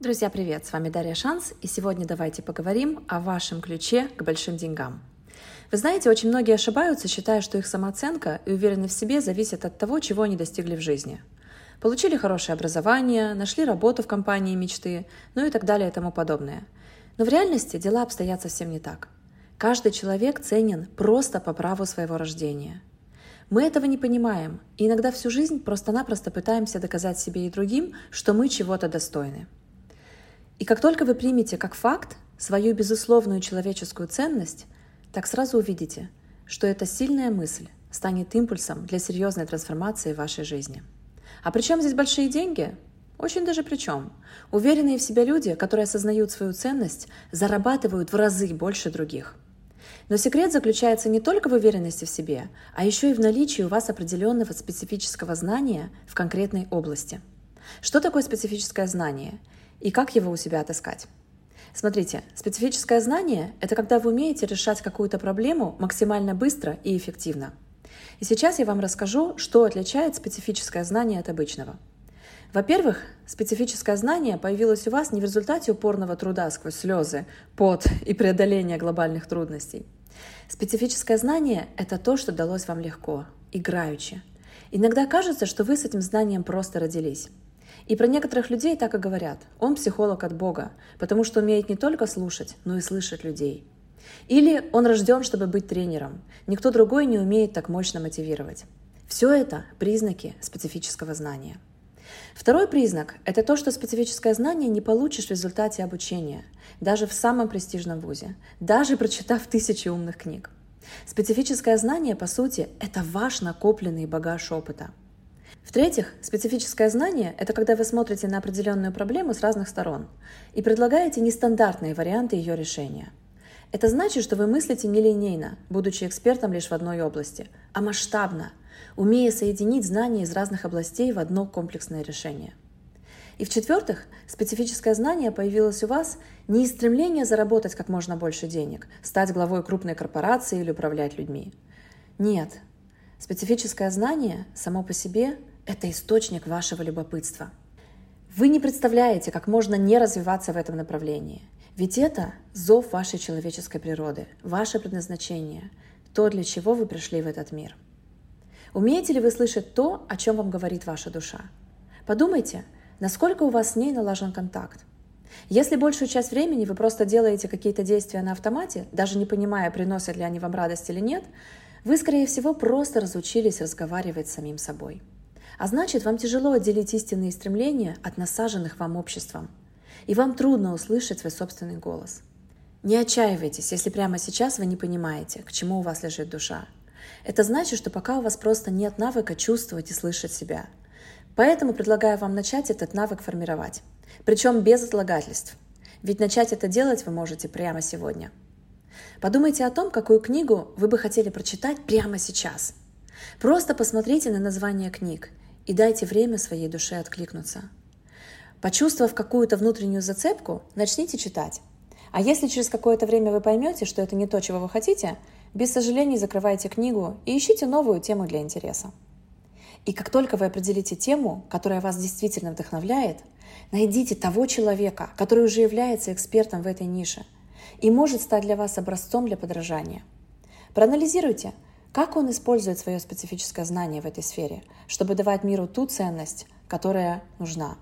Друзья, привет! С вами Дарья Шанс, и сегодня давайте поговорим о вашем ключе к большим деньгам. Вы знаете, очень многие ошибаются, считая, что их самооценка и уверенность в себе зависят от того, чего они достигли в жизни. Получили хорошее образование, нашли работу в компании мечты, ну и так далее и тому подобное. Но в реальности дела обстоят совсем не так. Каждый человек ценен просто по праву своего рождения. Мы этого не понимаем, и иногда всю жизнь просто-напросто пытаемся доказать себе и другим, что мы чего-то достойны – и как только вы примете как факт свою безусловную человеческую ценность, так сразу увидите, что эта сильная мысль станет импульсом для серьезной трансформации вашей жизни. А при чем здесь большие деньги? Очень даже при чем. Уверенные в себя люди, которые осознают свою ценность, зарабатывают в разы больше других. Но секрет заключается не только в уверенности в себе, а еще и в наличии у вас определенного специфического знания в конкретной области. Что такое специфическое знание? И как его у себя отыскать. Смотрите, специфическое знание – это когда вы умеете решать какую-то проблему максимально быстро и эффективно. И сейчас я вам расскажу, что отличает специфическое знание от обычного. Во-первых, специфическое знание появилось у вас не в результате упорного труда сквозь слезы, пот и преодоления глобальных трудностей. Специфическое знание – это то, что далось вам легко, играючи. Иногда кажется, что вы с этим знанием просто родились. И про некоторых людей так и говорят. Он психолог от Бога, потому что умеет не только слушать, но и слышать людей. Или он рожден, чтобы быть тренером. Никто другой не умеет так мощно мотивировать. Все это признаки специфического знания. Второй признак – это то, что специфическое знание не получишь в результате обучения, даже в самом престижном вузе, даже прочитав тысячи умных книг. Специфическое знание, по сути, это ваш накопленный багаж опыта – в-третьих, специфическое знание – это когда вы смотрите на определенную проблему с разных сторон и предлагаете нестандартные варианты ее решения. Это значит, что вы мыслите нелинейно, будучи экспертом лишь в одной области, а масштабно, умея соединить знания из разных областей в одно комплексное решение. И в-четвертых, специфическое знание появилось у вас не из стремления заработать как можно больше денег, стать главой крупной корпорации или управлять людьми. Нет, специфическое знание само по себе это источник вашего любопытства. Вы не представляете, как можно не развиваться в этом направлении. Ведь это зов вашей человеческой природы, ваше предназначение, то, для чего вы пришли в этот мир. Умеете ли вы слышать то, о чем вам говорит ваша душа? Подумайте, насколько у вас с ней налажен контакт. Если большую часть времени вы просто делаете какие-то действия на автомате, даже не понимая, приносят ли они вам радость или нет, вы, скорее всего, просто разучились разговаривать с самим собой. А значит, вам тяжело отделить истинные стремления от насаженных вам обществом. И вам трудно услышать свой собственный голос. Не отчаивайтесь, если прямо сейчас вы не понимаете, к чему у вас лежит душа. Это значит, что пока у вас просто нет навыка чувствовать и слышать себя. Поэтому предлагаю вам начать этот навык формировать. Причем без отлагательств. Ведь начать это делать вы можете прямо сегодня. Подумайте о том, какую книгу вы бы хотели прочитать прямо сейчас. Просто посмотрите на название книг и дайте время своей душе откликнуться. Почувствовав какую-то внутреннюю зацепку, начните читать. А если через какое-то время вы поймете, что это не то, чего вы хотите, без сожалений закрывайте книгу и ищите новую тему для интереса. И как только вы определите тему, которая вас действительно вдохновляет, найдите того человека, который уже является экспертом в этой нише и может стать для вас образцом для подражания. Проанализируйте – как он использует свое специфическое знание в этой сфере, чтобы давать миру ту ценность, которая нужна?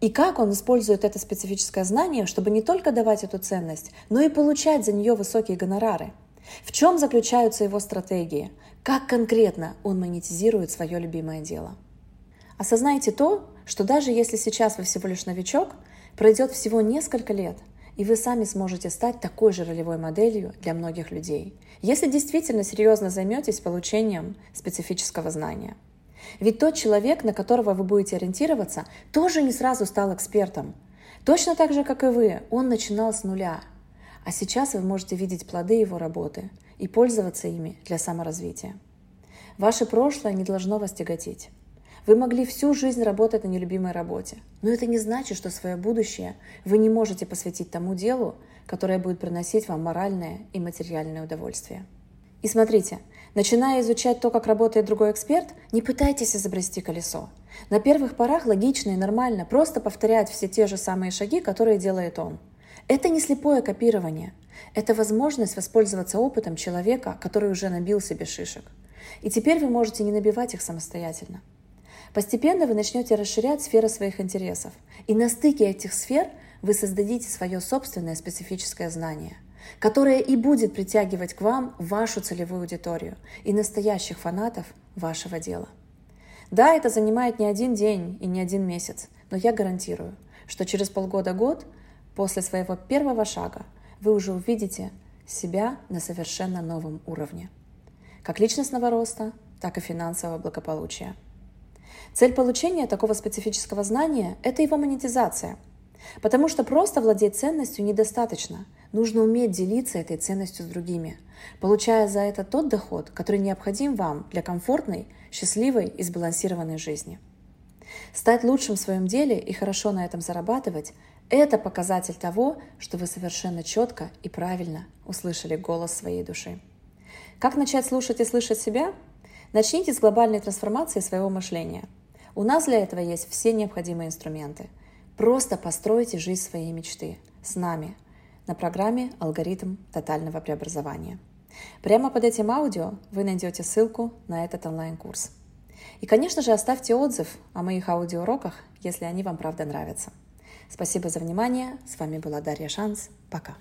И как он использует это специфическое знание, чтобы не только давать эту ценность, но и получать за нее высокие гонорары? В чем заключаются его стратегии? Как конкретно он монетизирует свое любимое дело? Осознайте то, что даже если сейчас вы всего лишь новичок, пройдет всего несколько лет – и вы сами сможете стать такой же ролевой моделью для многих людей, если действительно серьезно займетесь получением специфического знания. Ведь тот человек, на которого вы будете ориентироваться, тоже не сразу стал экспертом. Точно так же, как и вы, он начинал с нуля. А сейчас вы можете видеть плоды его работы и пользоваться ими для саморазвития. Ваше прошлое не должно вас тяготить. Вы могли всю жизнь работать на нелюбимой работе, но это не значит, что свое будущее вы не можете посвятить тому делу, которое будет приносить вам моральное и материальное удовольствие. И смотрите, начиная изучать то, как работает другой эксперт, не пытайтесь изобрести колесо – На первых порах логично и нормально просто повторять все те же самые шаги, которые делает он. Это не слепое копирование. Это возможность воспользоваться опытом человека, который уже набил себе шишек. И теперь вы можете не набивать их самостоятельно. Постепенно вы начнете расширять сферы своих интересов. И на стыке этих сфер вы создадите свое собственное специфическое знание, которое и будет притягивать к вам вашу целевую аудиторию и настоящих фанатов вашего дела. Да, это занимает не один день и не один месяц, но я гарантирую, что через полгода-год после своего первого шага вы уже увидите себя на совершенно новом уровне. Как личностного роста, так и финансового благополучия. Цель получения такого специфического знания – это его монетизация. Потому что просто владеть ценностью недостаточно. Нужно уметь делиться этой ценностью с другими, получая за это тот доход, который необходим вам для комфортной, счастливой и сбалансированной жизни. Стать лучшим в своем деле и хорошо на этом зарабатывать – это показатель того, что вы совершенно четко и правильно услышали голос своей души. Как начать слушать и слышать себя? Начните с глобальной трансформации своего мышления – у нас для этого есть все необходимые инструменты. Просто постройте жизнь своей мечты с нами на программе «Алгоритм тотального преобразования». Прямо под этим аудио вы найдете ссылку на этот онлайн-курс. И, конечно же, оставьте отзыв о моих аудиоуроках, если они вам правда нравятся. Спасибо за внимание. С вами была Дарья Шанс. Пока.